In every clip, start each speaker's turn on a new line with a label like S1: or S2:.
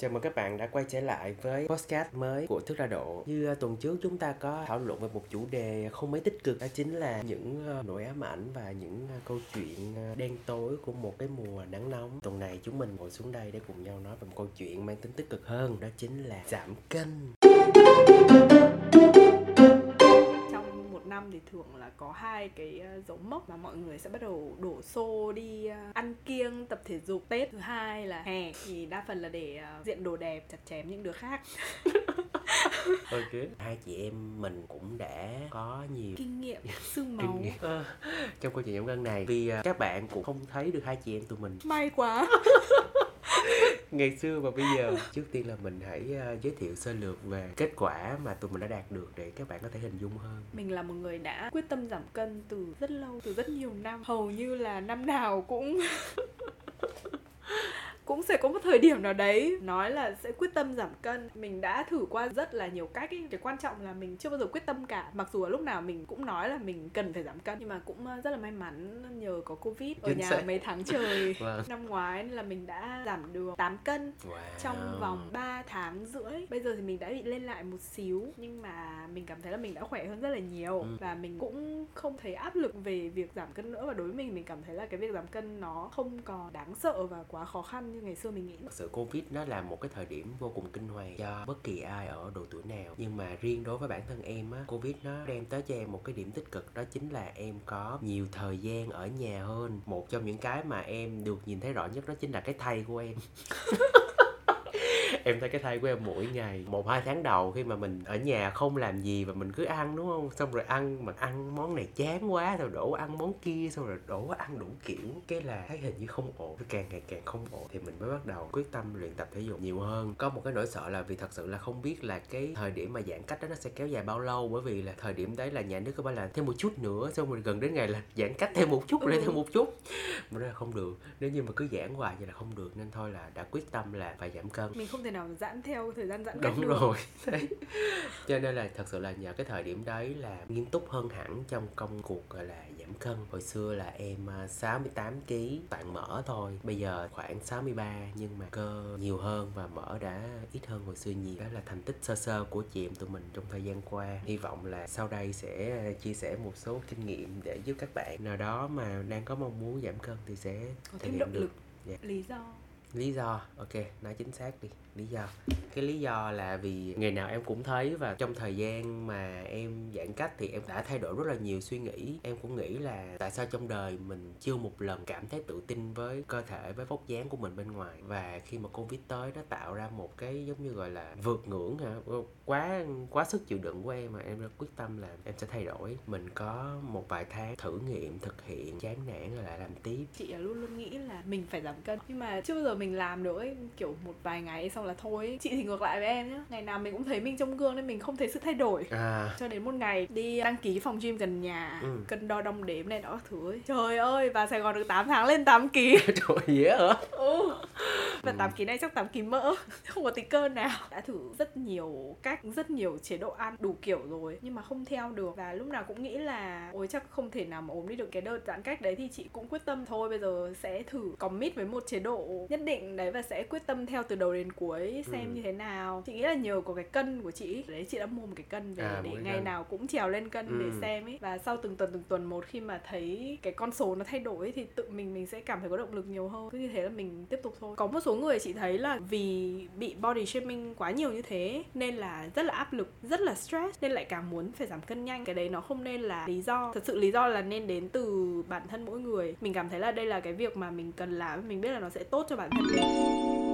S1: Chào mừng các bạn đã quay trở lại với podcast mới của Thức Ra Độ. Như ờ, tuần trước chúng ta có thảo luận về một chủ đề không mấy tích cực đó chính là những ờ, nỗi ám ảnh và những ờ, câu chuyện đen tối của một cái mùa nắng nóng. Tuần này chúng mình ngồi xuống đây để cùng nhau nói về một câu chuyện mang tính tích cực hơn, đó chính là giảm cân
S2: năm thì thường là có hai cái ờ, dấu mốc mà mọi người sẽ bắt đầu đổ xô đi ờ, ăn kiêng tập thể dục. Tết thứ hai là hè thì đa phần là để ờ, diện đồ đẹp chặt chém những đứa khác.
S1: Ok. Hai chị em mình cũng đã có nhiều
S2: kinh nghiệm xương máu
S1: kinh nghiệm. ờ, trong câu chuyện giảm cân này vì các bạn cũng không thấy được hai chị em tụi mình.
S2: May quá
S1: ngày xưa và bây giờ. Trước tiên là mình hãy ờ, giới thiệu sơ lược về kết quả mà tụi mình đã đạt được để các bạn có thể hình dung hơn.
S2: Mình là một người đã quyết tâm giảm cân từ rất lâu, từ rất nhiều năm. Hầu như là năm nào cũng cũng sẽ có một thời điểm nào đấy nói là sẽ quyết tâm giảm cân mình đã thử qua rất là nhiều cách ý. cái quan trọng là mình chưa bao giờ quyết tâm cả mặc dù là lúc nào mình cũng nói là mình cần phải giảm cân nhưng mà cũng ờ, rất là may mắn nhờ có covid ở
S1: Chính
S2: nhà mấy tháng trời
S1: Vâng.
S2: năm ngoái nên là mình đã giảm được 8 cân
S1: wow.
S2: trong vòng 3 tháng rưỡi Bây giờ thì mình đã bị lên lại một xíu Nhưng mà mình cảm thấy là mình đã khỏe hơn rất là nhiều
S1: Ừ.
S2: Và mình cũng không thấy áp lực về việc giảm cân nữa Và đối với mình mình cảm thấy là cái việc giảm cân nó không còn đáng sợ và quá khó khăn như ngày xưa mình nghĩ.
S1: Thật sự Covid nó là một cái thời điểm vô cùng kinh hoàng cho bất kỳ ai ở độ tuổi nào. Nhưng mà riêng đối với bản thân em á Covid nó đem tới cho em một cái điểm tích cực Đó chính là em có nhiều thời gian ở nhà hơn. Một trong những cái mà em được nhìn thấy rõ nhất đó chính là cái thai của em em thấy cái thai của em mỗi ngày, một, hai tháng đầu khi mà mình ở nhà không làm gì và mình cứ ăn, đúng không? Xong rồi ăn mà ăn món này chán quá rồi đổ ăn món kia, xong rồi đổ ăn đủ kiểu. Cái là thấy hình như không ổn cứ càng ngày càng không ổn, thì mình mới bắt đầu quyết tâm luyện tập thể dục nhiều hơn. Có một cái nỗi sợ là vì thật sự là không biết là cái thời điểm mà giãn cách đó nó sẽ kéo dài bao lâu, bởi vì là thời điểm đấy là nhà nước có bảo là thêm một chút nữa, xong rồi gần đến ngày là giãn cách thêm một chút lại thêm một chút. Mà là không được, nếu như mà cứ giãn hoài vậy là không được, nên thôi là đã quyết tâm là phải giảm cân.
S2: Mình không thể nào giãn theo thời gian giãn cách
S1: đúng
S2: được.
S1: rồi Đấy. cho nên là thật sự là nhờ cái thời điểm đấy là nghiêm túc hơn hẳn trong công cuộc gọi là giảm cân. Hồi xưa là em à, 68 kg toàn mỡ thôi. Bây giờ khoảng 63 nhưng mà cơ nhiều hơn và mỡ đã ít hơn hồi xưa nhiều. Đó là thành tích sơ sơ của chị em tụi mình trong thời gian qua. Hy vọng là sau đây sẽ chia sẻ một số kinh nghiệm để giúp các bạn. Nào đó mà đang có mong muốn giảm cân thì sẽ
S2: Có thêm động
S1: được.
S2: lực.
S1: Dạ.
S2: Lý do.
S1: Lý do. Ok nói chính xác đi lý do. Cái lý do là vì ngày nào em cũng thấy và trong thời gian mà em giãn cách thì em đã thay đổi rất là nhiều suy nghĩ. Em cũng nghĩ là tại sao trong đời mình chưa một lần cảm thấy tự tin với cơ thể, với vóc dáng của mình bên ngoài? Và khi mà covid tới nó tạo ra một cái giống như gọi là vượt ngưỡng hả? Quá quá sức chịu đựng của em mà em đã quyết tâm là em sẽ thay đổi. Mình có một vài tháng thử nghiệm, thực hiện, chán nản rồi lại làm tiếp.
S2: Chị luôn luôn nghĩ là mình phải giảm cân. Nhưng mà chưa bao giờ mình làm được ấy. Kiểu một vài ngày xong là thôi chị thì ngược lại với em nhá. Ngày nào mình cũng thấy mình trong gương nên mình không thấy sự thay đổi.
S1: À.
S2: Cho đến một ngày đi đăng ký phòng gym gần nhà
S1: Ừ.
S2: cân đo đong đếm này đó các thứ ấy. trời ơi vào sài gòn được 8 tháng lên 8 ký.
S1: Trời dễ hả?
S2: Ừ. và 8 ký này chắc 8 ký mỡ. Không có tí cơ nào. Đã thử rất nhiều cách rất nhiều chế độ ăn đủ kiểu rồi. Nhưng mà không theo được. Và lúc nào cũng nghĩ là ôi chắc không thể nào mà ốm đi được cái đợt giãn cách đấy. Thì chị cũng quyết tâm thôi bây giờ sẽ thử commit với một chế độ nhất định đấy và sẽ quyết tâm theo từ đầu đến cuối xem
S1: Ừ.
S2: như thế nào. Chị nghĩ là nhờ có cái cân của chị đấy chị đã mua một cái cân về
S1: À,
S2: để ngày
S1: cân.
S2: nào cũng trèo lên cân
S1: Ừ.
S2: để xem ấy và sau từng tuần từng tuần một khi mà thấy cái con số nó thay đổi ấy, thì tự mình mình sẽ cảm thấy có động lực nhiều hơn. Cứ như thế là mình tiếp tục thôi. Có một số người chị thấy là vì bị body shaming quá nhiều như thế nên là rất là áp lực rất là stress nên lại càng muốn phải giảm cân nhanh. Cái đấy nó không nên là lý do. Thật sự lý do là nên đến từ bản thân mỗi người. Mình cảm thấy là đây là cái việc mà mình cần làm mình biết là nó sẽ tốt cho bản thân mình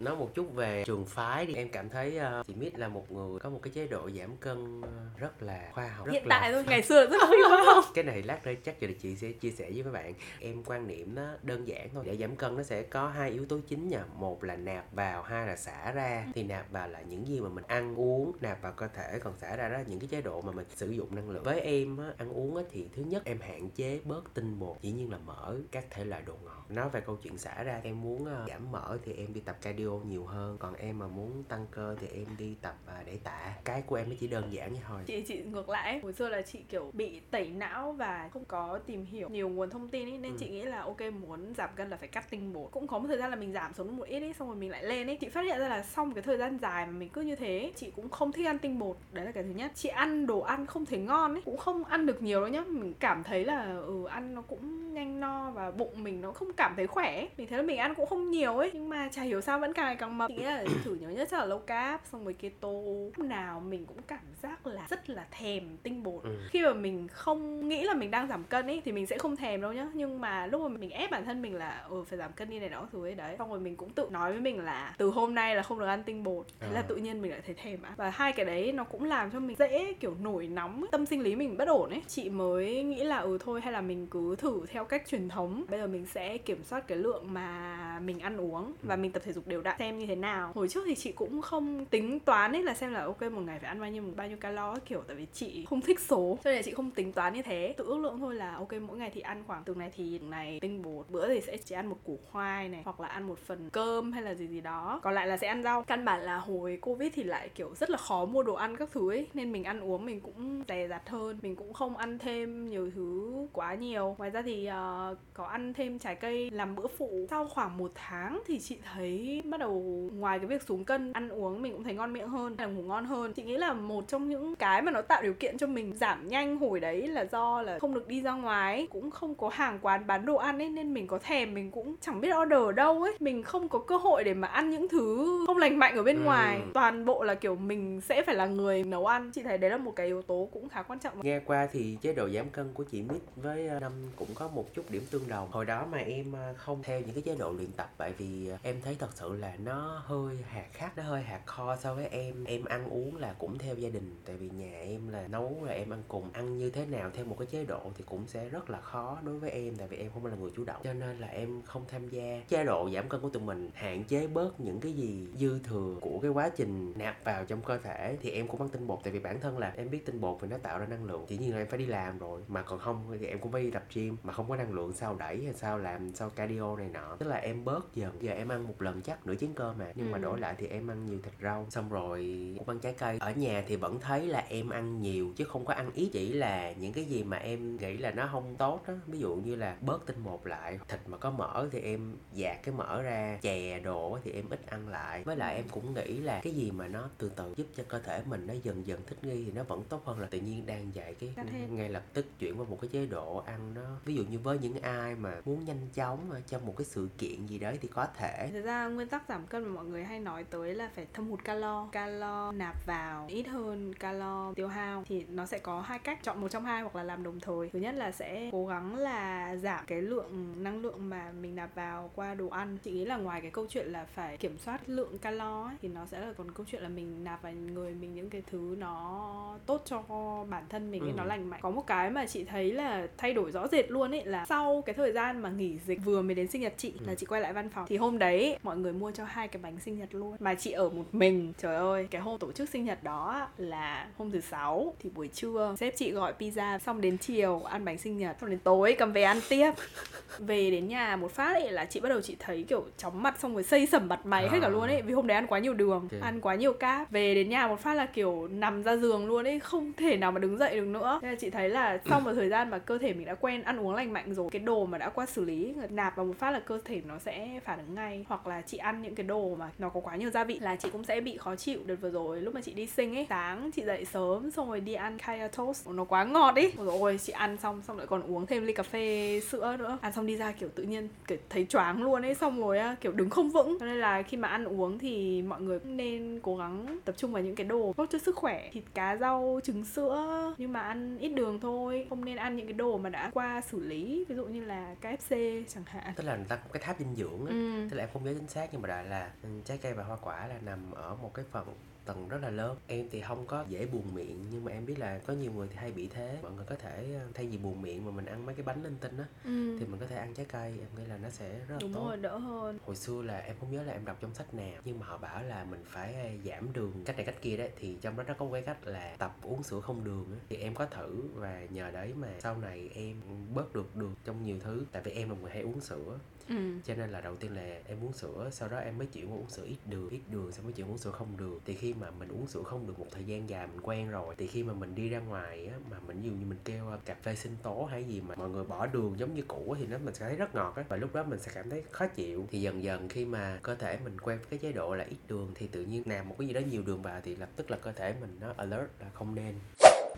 S1: nói một chút về trường phái đi. Em cảm thấy uh, chị Mít là một người có một cái chế độ giảm cân ờ, rất là khoa học rất
S2: hiện
S1: là
S2: tại thôi ngày xưa rất là khoa học.
S1: Cái này lát nữa chắc giờ chị sẽ chia sẻ với các bạn. Em quan niệm nó đơn giản thôi. Để giảm cân nó sẽ có hai yếu tố chính nha. Một là nạp vào hai là xả ra. Thì nạp vào là những gì mà mình ăn uống nạp vào cơ thể còn xả ra đó là những cái chế độ mà mình sử dụng năng lượng. Với em á, ăn uống á, thì thứ nhất em hạn chế bớt tinh bột dĩ nhiên là mỡ các thể loại đồ ngọt. Nói về câu chuyện xả ra em muốn ờ, giảm mỡ thì em đi tập cardio cardio nhiều hơn. Còn em mà muốn tăng cơ thì em đi tập để tạ. Cái của em nó chỉ đơn giản như thôi.
S2: Chị chị ngược lại. Hồi xưa là chị kiểu bị tẩy não và không có tìm hiểu nhiều nguồn thông tin ấy nên ừ. chị nghĩ là ok muốn giảm cân là phải cắt tinh bột cũng có một thời gian là mình giảm xuống một ít ấy xong rồi mình lại lên ấy chị phát hiện ra là sau một cái thời gian dài mà mình cứ như thế chị cũng không thích ăn tinh bột. Đấy là cái thứ nhất. Chị ăn đồ ăn không thấy ngon ấy cũng không ăn được nhiều đâu nhá. Mình cảm thấy là ừ ăn nó cũng nhanh no và bụng mình nó không cảm thấy khỏe ấy. mình thấy là mình ăn cũng không nhiều ấy nhưng mà chả hiểu sao vẫn càng ngày càng mập. Chị nghĩ là thử nhiều nhất chắc là low carb xong rồi keto. Lúc nào mình cũng cảm giác là rất là thèm tinh bột. Ừ. khi mà mình không nghĩ là mình đang giảm cân ấy thì mình sẽ không thèm đâu nhá. Nhưng mà lúc mà mình ép bản thân mình là ừ phải giảm cân đi này đó thứ ấy đấy. Xong rồi mình cũng tự nói với mình là từ hôm nay là không được ăn tinh bột. Thế à. là tự nhiên mình lại thấy thèm á. Và hai cái đấy nó cũng làm cho mình dễ kiểu nổi nóng tâm sinh lý mình bất ổn ấy. Chị mới nghĩ là ừ thôi hay là mình cứ thử theo cách truyền thống. Bây giờ mình sẽ kiểm soát cái lượng mà mình ăn uống và mình tập thể dục đều đặn xem như thế nào. Hồi trước thì chị cũng không tính toán ấy là xem là ok một ngày phải ăn bao nhiêu bao nhiêu calo kiểu tại vì chị không thích số. Cho nên là chị không tính toán như thế. Tự ước lượng thôi là ok mỗi ngày thì ăn khoảng từng này thì này tinh bột bữa thì sẽ chỉ ăn một củ khoai này hoặc là ăn một phần cơm hay là gì gì đó. Còn lại là sẽ ăn rau. Căn bản là hồi covid thì lại kiểu rất là khó mua đồ ăn các thứ ấy nên mình ăn uống mình cũng dè dặt hơn. Mình cũng không ăn thêm nhiều thứ quá nhiều. Ngoài ra thì uh, có ăn thêm trái cây làm bữa phụ. Sau khoảng một tháng thì chị thấy bắt đầu ngoài cái việc xuống cân ăn uống mình cũng thấy ngon miệng hơn là ngủ ngon hơn. Chị nghĩ là một trong những cái mà nó tạo điều kiện cho mình giảm nhanh hồi đấy là do là không được đi ra ngoài cũng không có hàng quán bán đồ ăn ấy nên mình có thèm mình cũng chẳng biết order ở đâu ấy. Mình không có cơ hội để mà ăn những thứ không lành mạnh ở bên ừ. ngoài. Toàn bộ là kiểu mình sẽ phải là người nấu ăn. Chị thấy đấy là một cái yếu tố cũng khá quan trọng.
S1: Nghe qua thì chế độ giảm cân của chị Mít với ờ, năm cũng có một chút điểm tương đồng. Hồi đó mà em ờ, không theo những cái chế độ luyện tập tại vì ờ, em thấy thật sự là nó hơi hạt khác, nó hơi hạt kho so với em. Em ăn uống là cũng theo gia đình, tại vì nhà em là nấu là em ăn cùng. Ăn như thế nào theo một cái chế độ thì cũng sẽ rất là khó đối với em, tại vì em không phải là người chủ động. Cho nên là em không tham gia chế độ giảm cân của tụi mình, hạn chế bớt những cái gì dư thừa của cái quá trình nạp vào trong cơ thể thì em cũng ăn tinh bột. Tại vì bản thân là em biết tinh bột thì nó tạo ra năng lượng, chỉ nhiên là em phải đi làm rồi, mà còn không thì em cũng phải đi tập gym mà không có năng lượng sao đẩy hay sao làm sao cardio này nọ. Tức là em bớt dần. Giờ em ăn một lần chắc nửa chén cơm mà nhưng ừ. mà đổi lại thì em ăn nhiều thịt rau. Xong rồi cũng ăn trái cây. Ở nhà thì vẫn thấy là em ăn nhiều chứ không có ăn ít chỉ là những cái gì mà em nghĩ là nó không tốt á. Ví dụ như là bớt tinh bột lại thịt mà có mỡ thì em dạt cái mỡ ra chè đồ thì em ít ăn lại. Với lại em cũng nghĩ là cái gì mà nó từ từ giúp cho cơ thể mình nó dần dần thích nghi thì nó vẫn tốt hơn là tự nhiên đang dạy cái ngay lập tức chuyển qua một cái chế độ ăn nó. Ví dụ như với những ai mà muốn nhanh chóng trong một cái sự kiện gì đấy thì có thể.
S2: Thực ra nguyên tắc giảm cân mà mọi người hay nói tới là phải thâm hụt calo. Calo nạp vào ít hơn calo tiêu hao. Thì nó sẽ có hai cách chọn một trong hai hoặc là làm đồng thời. Thứ nhất là sẽ cố gắng là giảm cái lượng năng lượng mà mình nạp vào qua đồ ăn. Chị nghĩ là ngoài cái câu chuyện là phải kiểm soát lượng calo ấy, thì nó sẽ là còn câu chuyện là mình nạp vào người mình những cái thứ nó tốt cho bản thân mình ừ. nó lành mạnh. Có một cái mà chị thấy là thay đổi rõ rệt luôn ấy là sau cái thời gian mà nghỉ dịch vừa mới đến sinh nhật chị ừ. là chị quay lại văn phòng. Thì hôm đấy mọi người mua cho hai cái bánh sinh nhật luôn. Mà chị ở một mình trời ơi cái hôm tổ chức sinh nhật đó là hôm thứ sáu thì buổi trưa sếp chị gọi pizza xong đến chiều ăn bánh sinh nhật xong đến tối cầm về ăn tiếp. Về đến nhà một phát ấy là chị bắt đầu chị thấy kiểu chóng mặt xong rồi xây sẩm mặt mày à. hết cả luôn ấy vì hôm đấy ăn quá nhiều đường okay. ăn quá nhiều cáp. Về đến nhà một phát là kiểu nằm ra giường luôn ấy không thể nào mà đứng dậy được nữa. Nên là chị thấy là sau một thời gian mà cơ thể mình đã quen ăn uống lành mạnh rồi cái đồ mà đã qua xử lý nạp vào một phát là cơ thể nó sẽ phản ứng ngay. Hoặc là chị ăn những cái đồ mà nó có quá nhiều gia vị là chị cũng sẽ bị khó chịu. Đợt vừa rồi lúc mà chị đi sinh ấy sáng chị dậy sớm xong rồi đi ăn kaya toast. Nó quá ngọt ấy. Rồi chị ăn xong xong lại còn uống thêm ly cà phê sữa nữa. Ăn xong đi ra kiểu tự nhiên kiểu thấy choáng luôn ấy xong rồi kiểu đứng không vững. Cho nên là khi mà ăn uống thì mọi người cũng nên cố gắng tập trung vào những cái đồ tốt cho sức khỏe. Thịt cá rau trứng sữa. Nhưng mà ăn ít đường thôi không nên ăn những cái đồ mà đã qua xử lý. Ví dụ như là KFC chẳng hạn.
S1: Tức là người ta có cái tháp dinh dưỡng ấy. Ừ. tức là em không nhớ chính xác nhưng mà đại là ừ, trái cây và hoa quả là nằm ở một cái phần tầng rất là lớn. Em thì không có dễ buồn miệng nhưng mà em biết là có nhiều người thì hay bị thế. Mọi người có thể ờ, thay vì buồn miệng mà mình ăn mấy cái bánh linh tinh á
S2: ừ.
S1: thì mình có thể ăn trái cây. Em nghĩ là nó sẽ rất là
S2: đúng
S1: tốt.
S2: rồi đỡ hơn.
S1: Hồi xưa là em không nhớ là em đọc trong sách nào nhưng mà họ bảo là mình phải ờ, giảm đường cách này cách kia đấy thì trong đó nó có một cái cách là tập uống sữa không đường thì em có thử và nhờ đấy mà sau này em bớt được đường trong nhiều thứ tại vì em là người hay uống sữa.
S2: Ừ.
S1: cho nên là đầu tiên là em uống sữa sau đó em mới chuyển qua uống sữa ít đường ít đường xong mới chuyển uống sữa không đường. Thì khi mà mình uống sữa không đường một thời gian dài mình quen rồi thì khi mà mình đi ra ngoài á mà mình dụ như mình kêu ờ, cà phê sinh tố hay gì mà mọi người bỏ đường giống như cũ á, thì nó mình sẽ thấy rất ngọt á và lúc đó mình sẽ cảm thấy khó chịu thì dần dần khi mà cơ thể mình quen với cái chế độ là ít đường thì tự nhiên làm một cái gì đó nhiều đường vào thì lập tức là cơ thể mình nó alert là không nên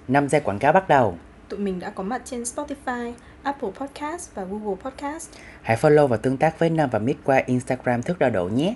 S3: 5 giây quảng cáo bắt đầu.
S2: tụi mình đã có mặt trên Spotify, Apple Podcast và Google Podcast
S3: Hãy follow và tương tác với Nam và Mít qua Instagram thước đo độ nhé.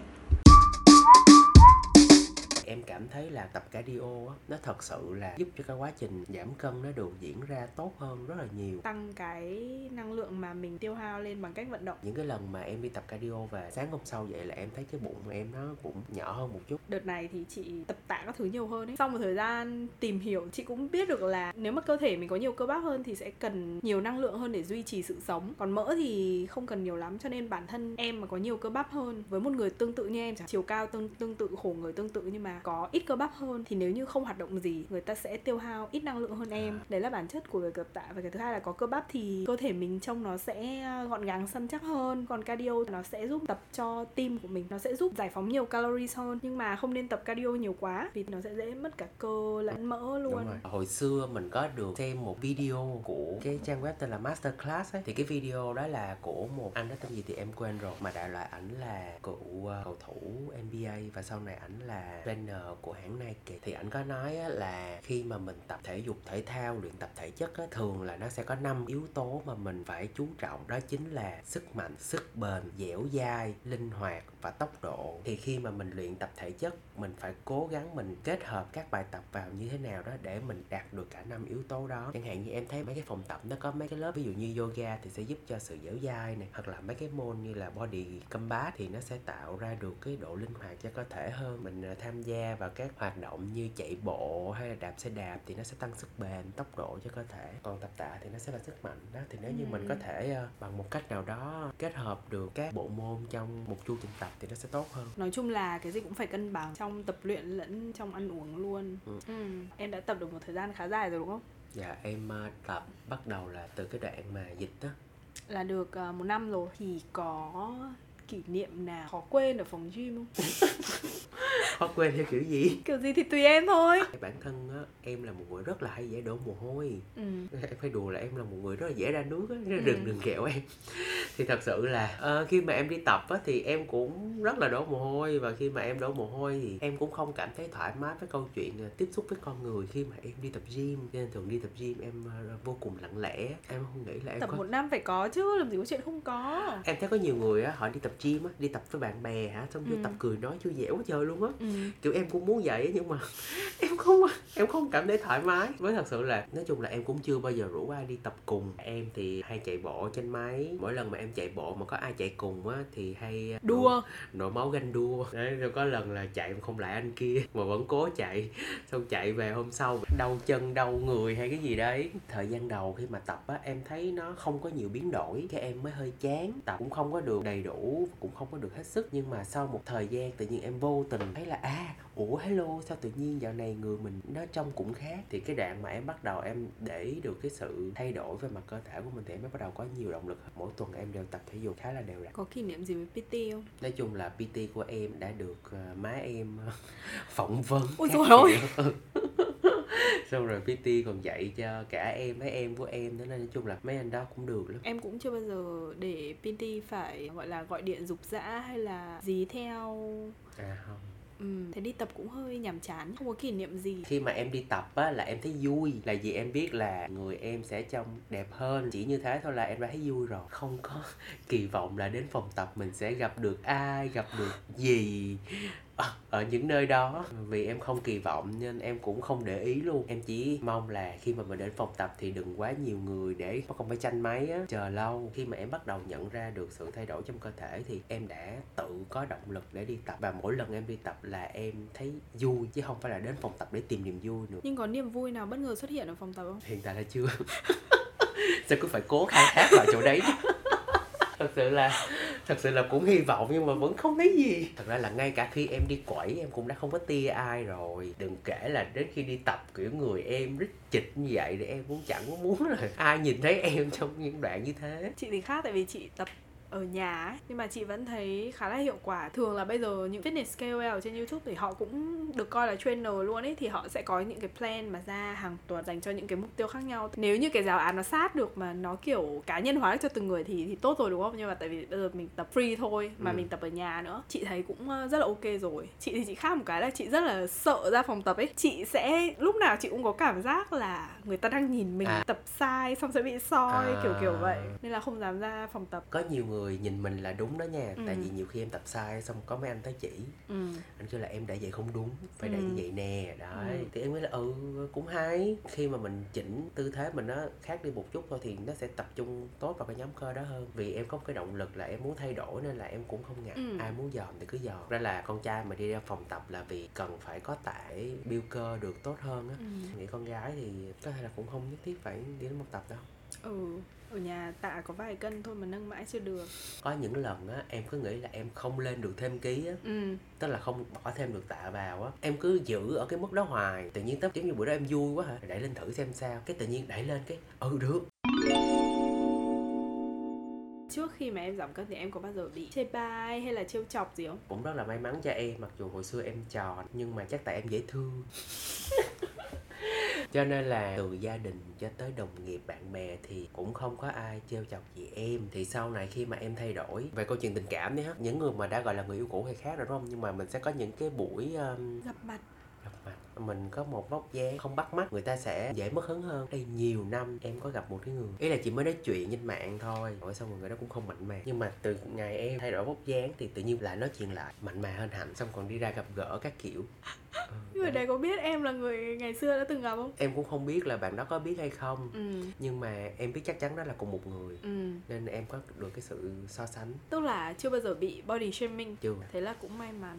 S1: Em cảm thấy là tập cardio á nó thật sự là giúp cho cái quá trình giảm cân nó được diễn ra tốt hơn rất là nhiều.
S2: Tăng cái năng lượng mà mình tiêu hao lên bằng cách vận động.
S1: Những cái lần mà em đi tập cardio và sáng hôm sau vậy là em thấy cái bụng của em nó cũng nhỏ hơn một chút.
S2: Đợt này thì chị tập tạ các thứ nhiều hơn ấy. Sau một thời gian tìm hiểu chị cũng biết được là nếu mà cơ thể mình có nhiều cơ bắp hơn thì sẽ cần nhiều năng lượng hơn để duy trì sự sống. Còn mỡ thì không cần nhiều lắm cho nên bản thân em mà có nhiều cơ bắp hơn với một người tương tự như em chẳng chiều cao tương tương tự khổ người tương tự nhưng mà có ít cơ bắp hơn thì nếu như không hoạt động gì người ta sẽ tiêu hao ít năng lượng hơn em. Đấy là bản chất của việc tập tạ. Và cái thứ hai là có cơ bắp thì cơ thể mình trông nó sẽ gọn gàng săn chắc hơn. Còn cardio nó sẽ giúp tập cho tim của mình. Nó sẽ giúp giải phóng nhiều calories hơn. Nhưng mà không nên tập cardio nhiều quá vì nó sẽ dễ mất cả cơ lẫn mỡ luôn.
S1: Hồi xưa mình có được xem một video của cái trang web tên là Masterclass ấy. Thì cái video đó là của một anh đó tên gì thì em quên rồi. Mà đại loại ảnh là cựu ờ, cầu thủ NBA Và sau này ảnh là trainer của hãng Nike Thì ảnh có nói là khi mà mình tập thể dục thể thao, luyện tập thể chất Thường là nó sẽ có năm yếu tố mà mình phải chú trọng. Đó chính là sức mạnh, sức bền, dẻo dai, linh hoạt và tốc độ. Thì khi mà mình luyện tập thể chất mình phải cố gắng mình kết hợp các bài tập vào như thế nào đó để mình đạt được cả năm yếu tố đó. Chẳng hạn như em thấy mấy cái phòng tập nó có mấy cái lớp ví dụ như yoga thì sẽ giúp cho sự dẻo dai này hoặc là mấy cái môn như là body combat thì nó sẽ tạo ra được cái độ linh hoạt cho cơ thể hơn. Mình à, tham gia vào các hoạt động như chạy bộ hay là đạp xe đạp thì nó sẽ tăng sức bền tốc độ cho cơ thể. Còn tập tạ thì nó sẽ là sức mạnh đó. Thì nếu như mình có thể à, bằng một cách nào đó kết hợp được các bộ môn trong một chu trình tập thì nó sẽ tốt hơn.
S2: Nói chung là cái gì cũng phải cân bằng trong tập luyện lẫn trong ăn uống luôn.
S1: Ừ.
S2: ừ. em đã tập được một thời gian khá dài rồi đúng không?
S1: Dạ em ờ, tập bắt đầu là từ cái đoạn mà dịch đó
S2: là được ờ, một năm rồi. Thì có kỷ niệm nào? Khó quên ở phòng gym không?
S1: Khó quên theo kiểu gì?
S2: Kiểu gì thì tùy em thôi.
S1: Bản thân á, em là một người rất là hay dễ đổ mồ hôi.
S2: Ừ.
S1: Em phải đùa là em là một người rất là dễ ra nước á
S2: Ừ.
S1: Đừng đừng kẹo em. Thì thật sự là ờ, khi mà em đi tập á, thì em cũng rất là đổ mồ hôi Và khi mà em đổ mồ hôi thì em cũng không cảm thấy thoải mái với câu chuyện ờ, tiếp xúc với con người Khi mà em đi tập gym. Nên thường đi tập gym em ờ, vô cùng lặng lẽ. Em không nghĩ là em
S2: tập
S1: có
S2: một năm phải có chứ làm gì có chuyện không có.
S1: Em thấy có nhiều người á họ đi tập gym á đi tập với bạn bè hả xong vô
S2: Ừ.
S1: tập cười nói vui vẻ quá trời luôn á
S2: ừ.
S1: kiểu em cũng muốn vậy á, nhưng mà em không em không cảm thấy thoải mái. Với thật sự là nói chung là em cũng chưa bao giờ rủ ai đi tập cùng. Em thì hay chạy bộ trên máy. Mỗi lần mà em chạy bộ mà có ai chạy cùng á thì hay
S2: đua.
S1: nổi, máu ganh đua. Đấy rồi có lần là chạy không lại anh kia mà vẫn cố chạy. Xong chạy về hôm sau đau chân đau người hay cái gì đấy. Thời gian đầu khi mà tập á em thấy nó không có nhiều biến đổi cái em mới hơi chán. Tập cũng không có được đầy đủ cũng không có được hết sức. Nhưng mà sau một thời gian tự nhiên em vô tình thấy là à ủa hello sao tự nhiên dạo này người mình nó trông cũng khác? Thì cái đoạn mà em bắt đầu em để ý được cái sự thay đổi về mặt cơ thể của mình thì em mới bắt đầu có nhiều động lực mỗi tuần em đều tập thể dục khá là đều đặn.
S2: Có kỷ niệm gì với PT không?
S1: Nói chung là PT của em đã được ờ, má em phỏng vấn
S2: Ôi ôi.
S1: kiểu. xong rồi PT còn dạy cho cả em với em của em nên nói chung là mấy anh đó cũng được lắm.
S2: Em cũng chưa bao giờ để PT phải gọi là gọi điện dục dã hay là dí theo
S1: à không
S2: ừ. thế đi tập cũng hơi nhàm chán không có kỷ niệm gì.
S1: Khi mà em đi tập á, là em thấy vui. Là vì em biết là người em sẽ trông đẹp hơn. Chỉ như thế thôi là em đã thấy vui rồi. Không có kỳ vọng là đến phòng tập mình sẽ gặp được ai, gặp được gì ở những nơi đó vì em không kỳ vọng nên em cũng không để ý luôn. Em chỉ mong là khi mà mình đến phòng tập thì đừng quá nhiều người để không phải tranh máy á. Chờ lâu khi mà em bắt đầu nhận ra được sự thay đổi trong cơ thể thì em đã tự có động lực để đi tập. Và mỗi lần em đi tập là em thấy vui chứ không phải là đến phòng tập để tìm niềm vui nữa.
S2: Nhưng có niềm vui nào bất ngờ xuất hiện ở phòng tập không?
S1: Hiện tại là chưa. Sao cứ phải cố khai thác vào chỗ đấy? Thật sự là thật sự là cũng hy vọng nhưng mà vẫn không thấy gì. Thật ra là ngay cả khi em đi quẩy em cũng đã không có tia ai rồi. Đừng kể là đến khi đi tập kiểu người em rất chịch như vậy thì em cũng chẳng có muốn là ai nhìn thấy em trong những đoạn như thế.
S2: Chị thì khác tại vì chị tập ở nhà ấy nhưng mà chị vẫn thấy khá là hiệu quả. Thường là bây giờ những fitness KOL trên YouTube thì họ cũng được coi là trainer luôn ấy thì họ sẽ có những cái plan mà ra hàng tuần dành cho những cái mục tiêu khác nhau. Nếu như cái giáo án nó sát được mà nó kiểu cá nhân hóa được cho từng người thì thì tốt rồi đúng không? Nhưng mà tại vì bây giờ mình tập free thôi mà
S1: Ừ.
S2: mình tập ở nhà nữa. Chị thấy cũng ờ, rất là ok rồi. Chị thì chị khác một cái là chị rất là sợ ra phòng tập ấy. Chị sẽ lúc nào chị cũng có cảm giác là người ta đang nhìn mình
S1: À.
S2: tập sai xong sẽ bị soi
S1: À.
S2: kiểu kiểu vậy. Nên là không dám ra phòng tập.
S1: Có nhiều người nhìn mình là đúng đó nha
S2: Ừ.
S1: tại vì nhiều khi em tập sai xong có mấy anh tới chỉ
S2: ừ.
S1: anh kêu là em để vậy không đúng phải
S2: Ừ.
S1: như vậy nè đấy
S2: Ừ.
S1: thì em nghĩ là ừ cũng hay khi mà mình chỉnh tư thế mình nó khác đi một chút thôi thì nó sẽ tập trung tốt vào cái nhóm cơ đó hơn vì em có một cái động lực là em muốn thay đổi nên là em cũng không ngại
S2: Ừ.
S1: ai muốn dòm thì cứ dòm ra là con trai mà đi ra phòng tập là vì cần phải có tải build cơ được tốt hơn á
S2: Ừ.
S1: nghĩ con gái thì có thể là cũng không nhất thiết phải đi đến một tập đâu
S2: ừ ở nhà tạ có vài cân thôi mà nâng mãi chưa được.
S1: Có những lần á em cứ nghĩ là em không lên được thêm ký á.
S2: Ừ.
S1: Tức là không bỏ thêm được tạ vào á. Em cứ giữ ở cái mức đó hoài. Tự nhiên tới giống như bữa đó em vui quá hả? Đẩy lên thử xem sao. Cái tự nhiên đẩy lên cái ừ được.
S2: Trước khi mà em giảm cân thì em có bao giờ bị chê bai hay là trêu chọc gì không?
S1: Cũng rất là may mắn cho em mặc dù hồi xưa em tròn nhưng mà chắc tại em dễ thương cho nên là từ gia đình cho tới đồng nghiệp bạn bè thì cũng không có ai trêu chọc gì em. Thì sau này khi mà em thay đổi về câu chuyện tình cảm đi ha những người mà đã gọi là người yêu cũ hay khác rồi đúng không? Nhưng mà mình sẽ có những cái buổi um,
S2: gặp mặt
S1: mình có một vóc dáng không bắt mắt người ta sẽ dễ mất hứng hơn. Đây nhiều năm em có gặp một cái người ý là chỉ mới nói chuyện trên mạng thôi. Hỏi xong rồi người đó cũng không mạnh mẽ. Nhưng mà từ ngày em thay đổi vóc dáng thì tự nhiên lại nói chuyện lại mạnh mẽ hơn hẳn xong còn đi ra gặp gỡ các kiểu. Ừ,
S2: người
S1: đấy.
S2: có biết em là người ngày xưa đã từng gặp không?
S1: Em cũng không biết là bạn đó có biết hay không.
S2: Ừ.
S1: Nhưng mà em biết chắc chắn đó là cùng một người
S2: ừ.
S1: nên em có được cái sự so sánh.
S2: Tức là chưa bao giờ bị body shaming.
S1: Chưa.
S2: Thế là cũng may mắn.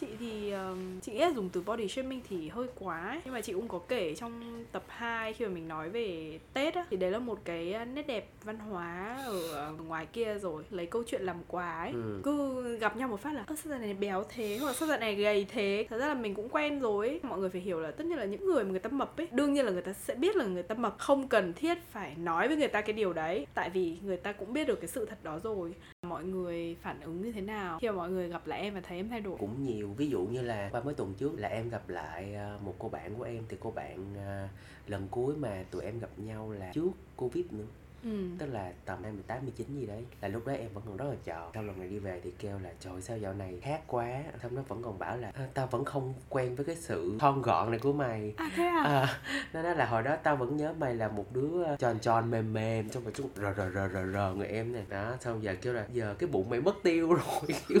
S2: Chị thì um, chị nghĩ là dùng từ body shaming thì hơi quá nhưng mà chị cũng có kể trong tập 2 khi mà mình nói về tết á thì đấy là một cái nét đẹp văn hóa ở ờ, ngoài kia rồi. Lấy câu chuyện làm quà ấy.
S1: Ừ.
S2: cứ gặp nhau một phát là ơ sao dạo này béo thế? Hoặc là sao dạo này gầy thế? Thật ra là mình cũng quen rồi ấy. mọi người phải hiểu là tất nhiên là những người mà người ta mập ấy đương nhiên là người ta sẽ biết là người ta mập. Không cần thiết phải nói với người ta cái điều đấy. Tại vì người ta cũng biết được cái sự thật đó rồi mọi người phản ứng như thế nào khi mà mọi người gặp lại em và thấy em thay đổi?
S1: Cũng nhiều, ví dụ như là qua mấy tuần trước là em gặp lại à, một cô bạn của em, thì cô bạn à, lần cuối mà tụi em gặp nhau là trước covid nữa
S2: ừ.
S1: tức là tầm 28 19 gì đấy là lúc đó em vẫn còn rất là tròn sau lần này đi về thì kêu là trời sao dạo này khác quá? Xong nó vẫn còn bảo là "À, tao vẫn không quen với cái sự thon gọn này của mày.
S2: À thế à,
S1: à, nó nói là hồi đó tao vẫn nhớ mày là một đứa ờ, tròn tròn mềm mềm xong rồi chút rờ rờ rờ rờ rờ người em này. Đó xong giờ kêu là giờ cái bụng mày mất tiêu rồi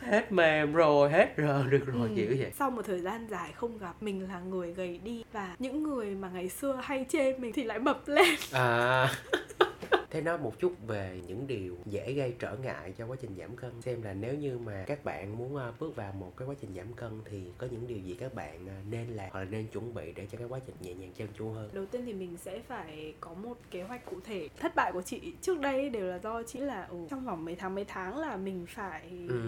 S1: hết mềm rồi hết rờ được rồi
S2: Ừ.
S1: kiểu vậy.
S2: Sau một thời gian dài không gặp mình là người gầy đi và những người mà ngày xưa hay chê mình thì lại mập lên.
S1: À thế nói một chút về những điều dễ gây trở ngại cho quá trình giảm cân. Xem là nếu như mà các bạn muốn ờ, bước vào một cái quá trình giảm cân thì có những điều gì các bạn ờ, nên làm hoặc là nên chuẩn bị để cho cái quá trình nhẹ nhàng trơn tru hơn?
S2: Đầu tiên thì mình sẽ phải có một kế hoạch cụ thể. Thất bại của chị trước đây đều là do chị là ừ, trong vòng mấy tháng mấy tháng là mình phải
S1: ừ.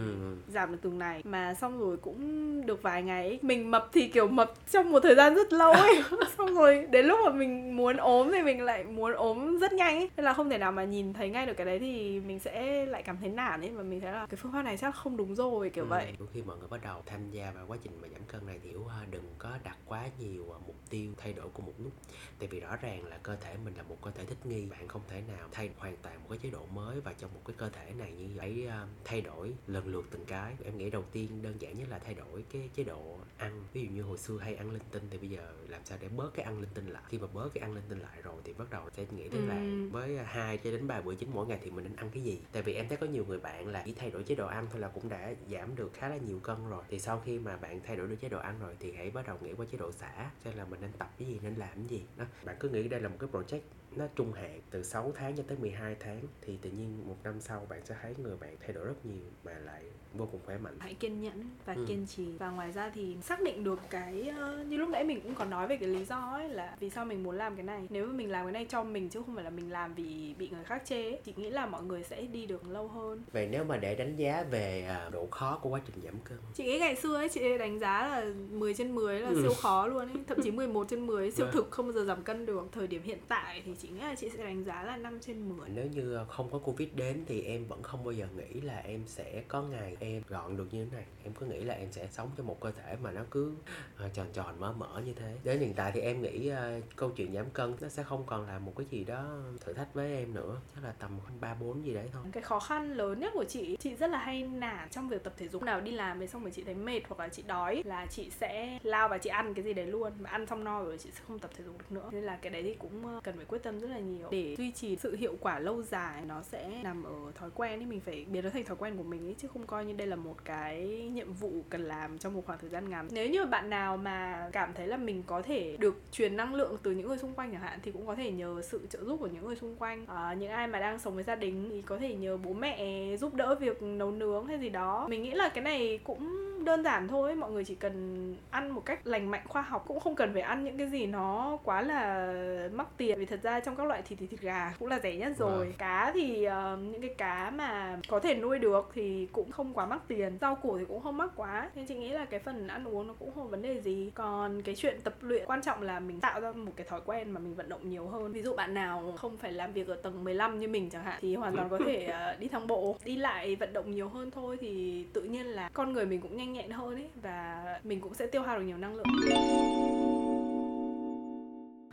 S2: giảm được từng này. Mà xong rồi cũng được vài ngày ấy. mình mập thì kiểu mập trong một thời gian rất lâu ấy. Xong rồi đến lúc mà mình muốn ốm thì mình lại muốn ốm rất nhanh ấy. Nên là không thể nào mà nhìn thấy ngay được cái đấy thì mình sẽ lại cảm thấy nản ấy và mình thấy là cái phương pháp này chắc không đúng rồi kiểu
S1: ừ,
S2: vậy.
S1: khi mọi người bắt đầu tham gia vào quá trình mà giảm cân này thì đừng có đặt quá nhiều à, mục tiêu thay đổi cùng một lúc. Tại vì rõ ràng là cơ thể mình là một cơ thể thích nghi bạn không thể nào thay hoàn toàn một cái chế độ mới và trong một cái cơ thể này như vậy à, thay đổi lần lượt từng cái. Em nghĩ đầu tiên đơn giản nhất là thay đổi cái chế độ ăn. Ví dụ như hồi xưa hay ăn linh tinh thì bây giờ làm sao để bớt cái ăn linh tinh lại? Khi mà bớt cái ăn linh tinh lại rồi thì bắt đầu sẽ nghĩ tới là
S2: ừ.
S1: với à, hai 2 cho đến 3 bữa chính mỗi ngày thì mình nên ăn cái gì? Tại vì em thấy có nhiều người bạn là chỉ thay đổi chế độ ăn thôi là cũng đã giảm được khá là nhiều cân rồi. Thì sau khi mà bạn thay đổi được chế độ ăn rồi thì hãy bắt đầu nghĩ qua chế độ xả xem là mình nên tập cái gì, nên làm cái gì, đó. Bạn cứ nghĩ đây là một cái project nó trung hạn từ 6 tháng cho tới 12 tháng thì tự nhiên một năm sau bạn sẽ thấy người bạn thay đổi rất nhiều mà lại vô cùng khỏe mạnh
S2: hãy kiên nhẫn và
S1: Ừ.
S2: kiên trì và ngoài ra thì xác định được cái ờ, như lúc nãy mình cũng có nói về cái lý do ấy là vì sao mình muốn làm cái này nếu mà mình làm cái này cho mình chứ không phải là mình làm vì bị người khác chê ấy, chị nghĩ là mọi người sẽ đi được lâu hơn
S1: vậy nếu mà để đánh giá về à, độ khó của quá trình giảm cân
S2: chị nghĩ ngày xưa ấy chị đánh giá là 10 trên 10 là
S1: Ừ.
S2: siêu khó luôn ấy thậm chí 11 trên 10 siêu
S1: Vâng.
S2: thực không bao giờ giảm cân được thời điểm hiện tại thì chị nghĩ là chị sẽ đánh giá là 5 trên 10
S1: nếu như không có covid đến thì em vẫn không bao giờ nghĩ là em sẽ có ngày em gọn được như thế này. Em cứ nghĩ là em sẽ sống trong một cơ thể mà nó cứ ờ, tròn tròn mở mở như thế. Đến hiện tại thì em nghĩ ờ, câu chuyện giảm cân nó sẽ không còn là một cái gì đó thử thách với em nữa. Chắc là tầm ba bốn gì đấy thôi.
S2: Cái khó khăn lớn nhất của chị chị rất là hay nản trong việc tập thể dục. Nào đi làm về xong rồi chị thấy mệt hoặc là chị đói là chị sẽ lao và chị ăn cái gì đấy luôn. Mà ăn xong no rồi chị sẽ không tập thể dục được nữa. Nên là cái đấy thì cũng ờ, cần phải quyết tâm rất là nhiều. Để duy trì sự hiệu quả lâu dài nó sẽ nằm ở thói quen ấy mình phải biến nó thành thói quen của mình ấy chứ không coi như đây là một cái nhiệm vụ cần làm trong một khoảng thời gian ngắn. Nếu như bạn nào mà cảm thấy là mình có thể được truyền năng lượng từ những người xung quanh chẳng hạn thì cũng có thể nhờ sự trợ giúp của những người xung quanh. Ờ, những ai mà đang sống với gia đình thì có thể nhờ bố mẹ giúp đỡ việc nấu nướng hay gì đó. Mình nghĩ là cái này cũng đơn giản thôi mọi người chỉ cần ăn một cách lành mạnh khoa học cũng không cần phải ăn những cái gì nó quá là mắc tiền. Vì thật ra trong các loại thịt thì thịt gà cũng là rẻ nhất rồi.
S1: Vâng.
S2: cá thì ờ, những cái cá mà có thể nuôi được thì cũng không quá mắc tiền. Rau củ thì cũng không mắc quá. Nên chị nghĩ là cái phần ăn uống nó cũng không vấn đề gì. Còn cái chuyện tập luyện quan trọng là mình tạo ra một cái thói quen mà mình vận động nhiều hơn. Ví dụ bạn nào không phải làm việc ở tầng 15 như mình chẳng hạn thì hoàn toàn có thể ờ, đi thang bộ đi lại vận động nhiều hơn thôi. Thì tự nhiên là con người mình cũng nhanh nhẹn hơn ấy và mình cũng sẽ tiêu hao được nhiều năng lượng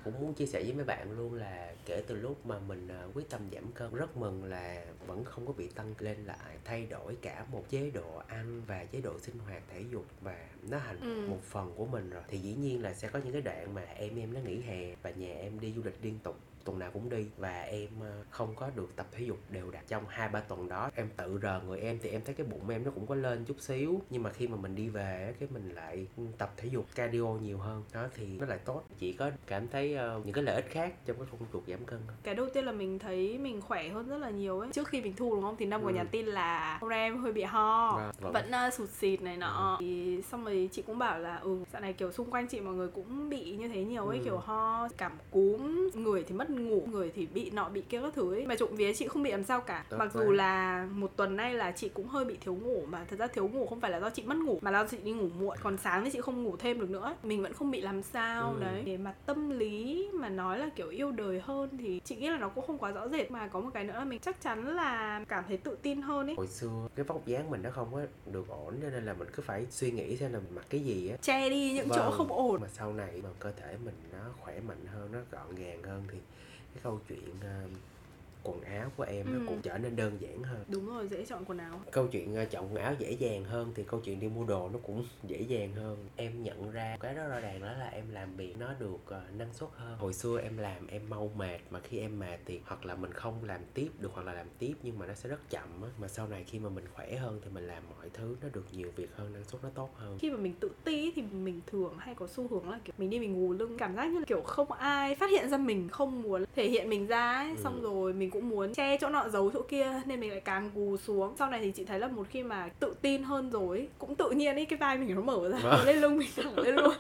S1: cũng muốn chia sẻ với mấy bạn luôn là kể từ lúc mà mình à, quyết tâm giảm cân rất mừng là vẫn không có bị tăng lên lại thay đổi cả một chế độ ăn và chế độ sinh hoạt thể dục và nó thành
S2: Ừ.
S1: một phần của mình rồi thì dĩ nhiên là sẽ có những cái đoạn mà em em nó nghỉ hè và nhà em đi du lịch liên tục tuần nào cũng đi và em ờ, không có được tập thể dục đều đặn trong hai ba tuần đó. Em tự rờ người em thì em thấy cái bụng em nó cũng có lên chút xíu nhưng mà khi mà mình đi về cái mình lại tập thể dục cardio nhiều hơn. Đó thì nó lại tốt. Chỉ có cảm thấy ờ, những cái lợi ích khác trong cái công cuộc giảm cân thôi
S2: cái đầu tiên là mình thấy mình khỏe hơn rất là nhiều ấy. Trước khi mình thu đúng không? Thì năm có
S1: Ừ.
S2: nhắn tin là hôm nay em hơi bị ho.
S1: Vâng, vâng.
S2: vẫn uh, sụt xịt này nọ. Thì xong rồi chị cũng bảo là ừ dạo này kiểu xung quanh chị mọi người cũng bị như thế nhiều ấy
S1: Ừ.
S2: kiểu ho cảm cúm người thì mất ngủ người thì bị nọ bị kia các thứ ấy. Mà trộm vía chị không bị làm sao cả.
S1: Tốt
S2: mặc
S1: quá.
S2: dù là một tuần nay là chị cũng hơi bị thiếu ngủ mà thật ra thiếu ngủ không phải là do chị mất ngủ mà là do chị đi ngủ muộn. Còn sáng thì chị không ngủ thêm được nữa. Mình vẫn không bị làm sao
S1: Ừ.
S2: đấy. Để mà tâm lý mà nói là kiểu yêu đời hơn thì chị nghĩ là nó cũng không quá rõ rệt. Mà có một cái nữa là mình chắc chắn là cảm thấy tự tin hơn ấy.
S1: Hồi xưa cái vóc dáng mình nó không có được ổn cho nên là mình cứ phải suy nghĩ xem là mình mặc cái gì á.
S2: Che đi những chỗ
S1: Vâng.
S2: không ổn.
S1: Mà sau này mà cơ thể mình nó khỏe mạnh hơn nó gọn gàng hơn thì cái câu chuyện uh, quần áo của em nó
S2: Ừ.
S1: cũng trở nên đơn giản hơn.
S2: Đúng rồi dễ chọn quần áo.
S1: Câu chuyện ờ, chọn quần áo dễ dàng hơn thì câu chuyện đi mua đồ nó cũng dễ dàng hơn. Em nhận ra cái đó rõ ràng đó là em làm việc nó được ờ, năng suất hơn. Hồi xưa em làm em mau mệt mà khi em mệt thì hoặc là mình không làm tiếp được hoặc là làm tiếp nhưng mà nó sẽ rất chậm á. Mà sau này khi mà mình khỏe hơn thì mình làm mọi thứ nó được nhiều việc hơn năng suất nó tốt hơn.
S2: Khi mà mình tự ti thì mình thường hay có xu hướng là kiểu mình đi mình gù lưng. Cảm giác như là kiểu không ai phát hiện ra mình không muốn thể hiện mình ra ấy.
S1: Ừ.
S2: xong rồi mình cũng muốn che chỗ nọ giấu chỗ kia nên mình lại càng gù xuống sau này thì chị thấy là một khi mà tự tin hơn rồi cũng tự nhiên ấy cái vai mình nó mở ra
S1: Vâng.
S2: lên lưng mình thẳng lên luôn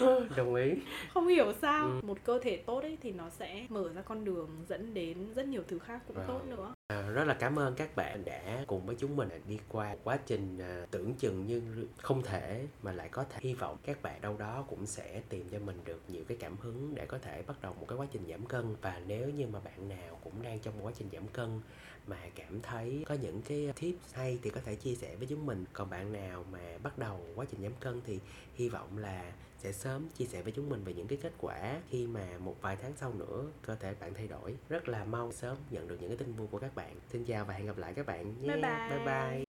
S1: đồng ý
S2: không hiểu sao
S1: Ừ.
S2: một cơ thể tốt ấy thì nó sẽ mở ra con đường dẫn đến rất nhiều thứ khác cũng
S1: Vâng.
S2: tốt nữa
S1: À, rất là cảm ơn các bạn đã cùng với chúng mình đi qua quá trình à, tưởng chừng như không thể mà lại có thể hy vọng các bạn đâu đó cũng sẽ tìm cho mình được nhiều cái cảm hứng để có thể bắt đầu một cái quá trình giảm cân. Và nếu như mà bạn nào cũng đang trong quá trình giảm cân mà cảm thấy có những cái tips hay thì có thể chia sẻ với chúng mình. Còn bạn nào mà bắt đầu quá trình giảm cân thì hy vọng là sẽ sớm chia sẻ với chúng mình về những cái kết quả khi mà một vài tháng sau nữa cơ thể bạn thay đổi. Rất là mong sớm nhận được những cái tin vui của các các bạn xin chào và hẹn gặp lại các bạn nhé
S2: Bye bye.
S1: bye, bye.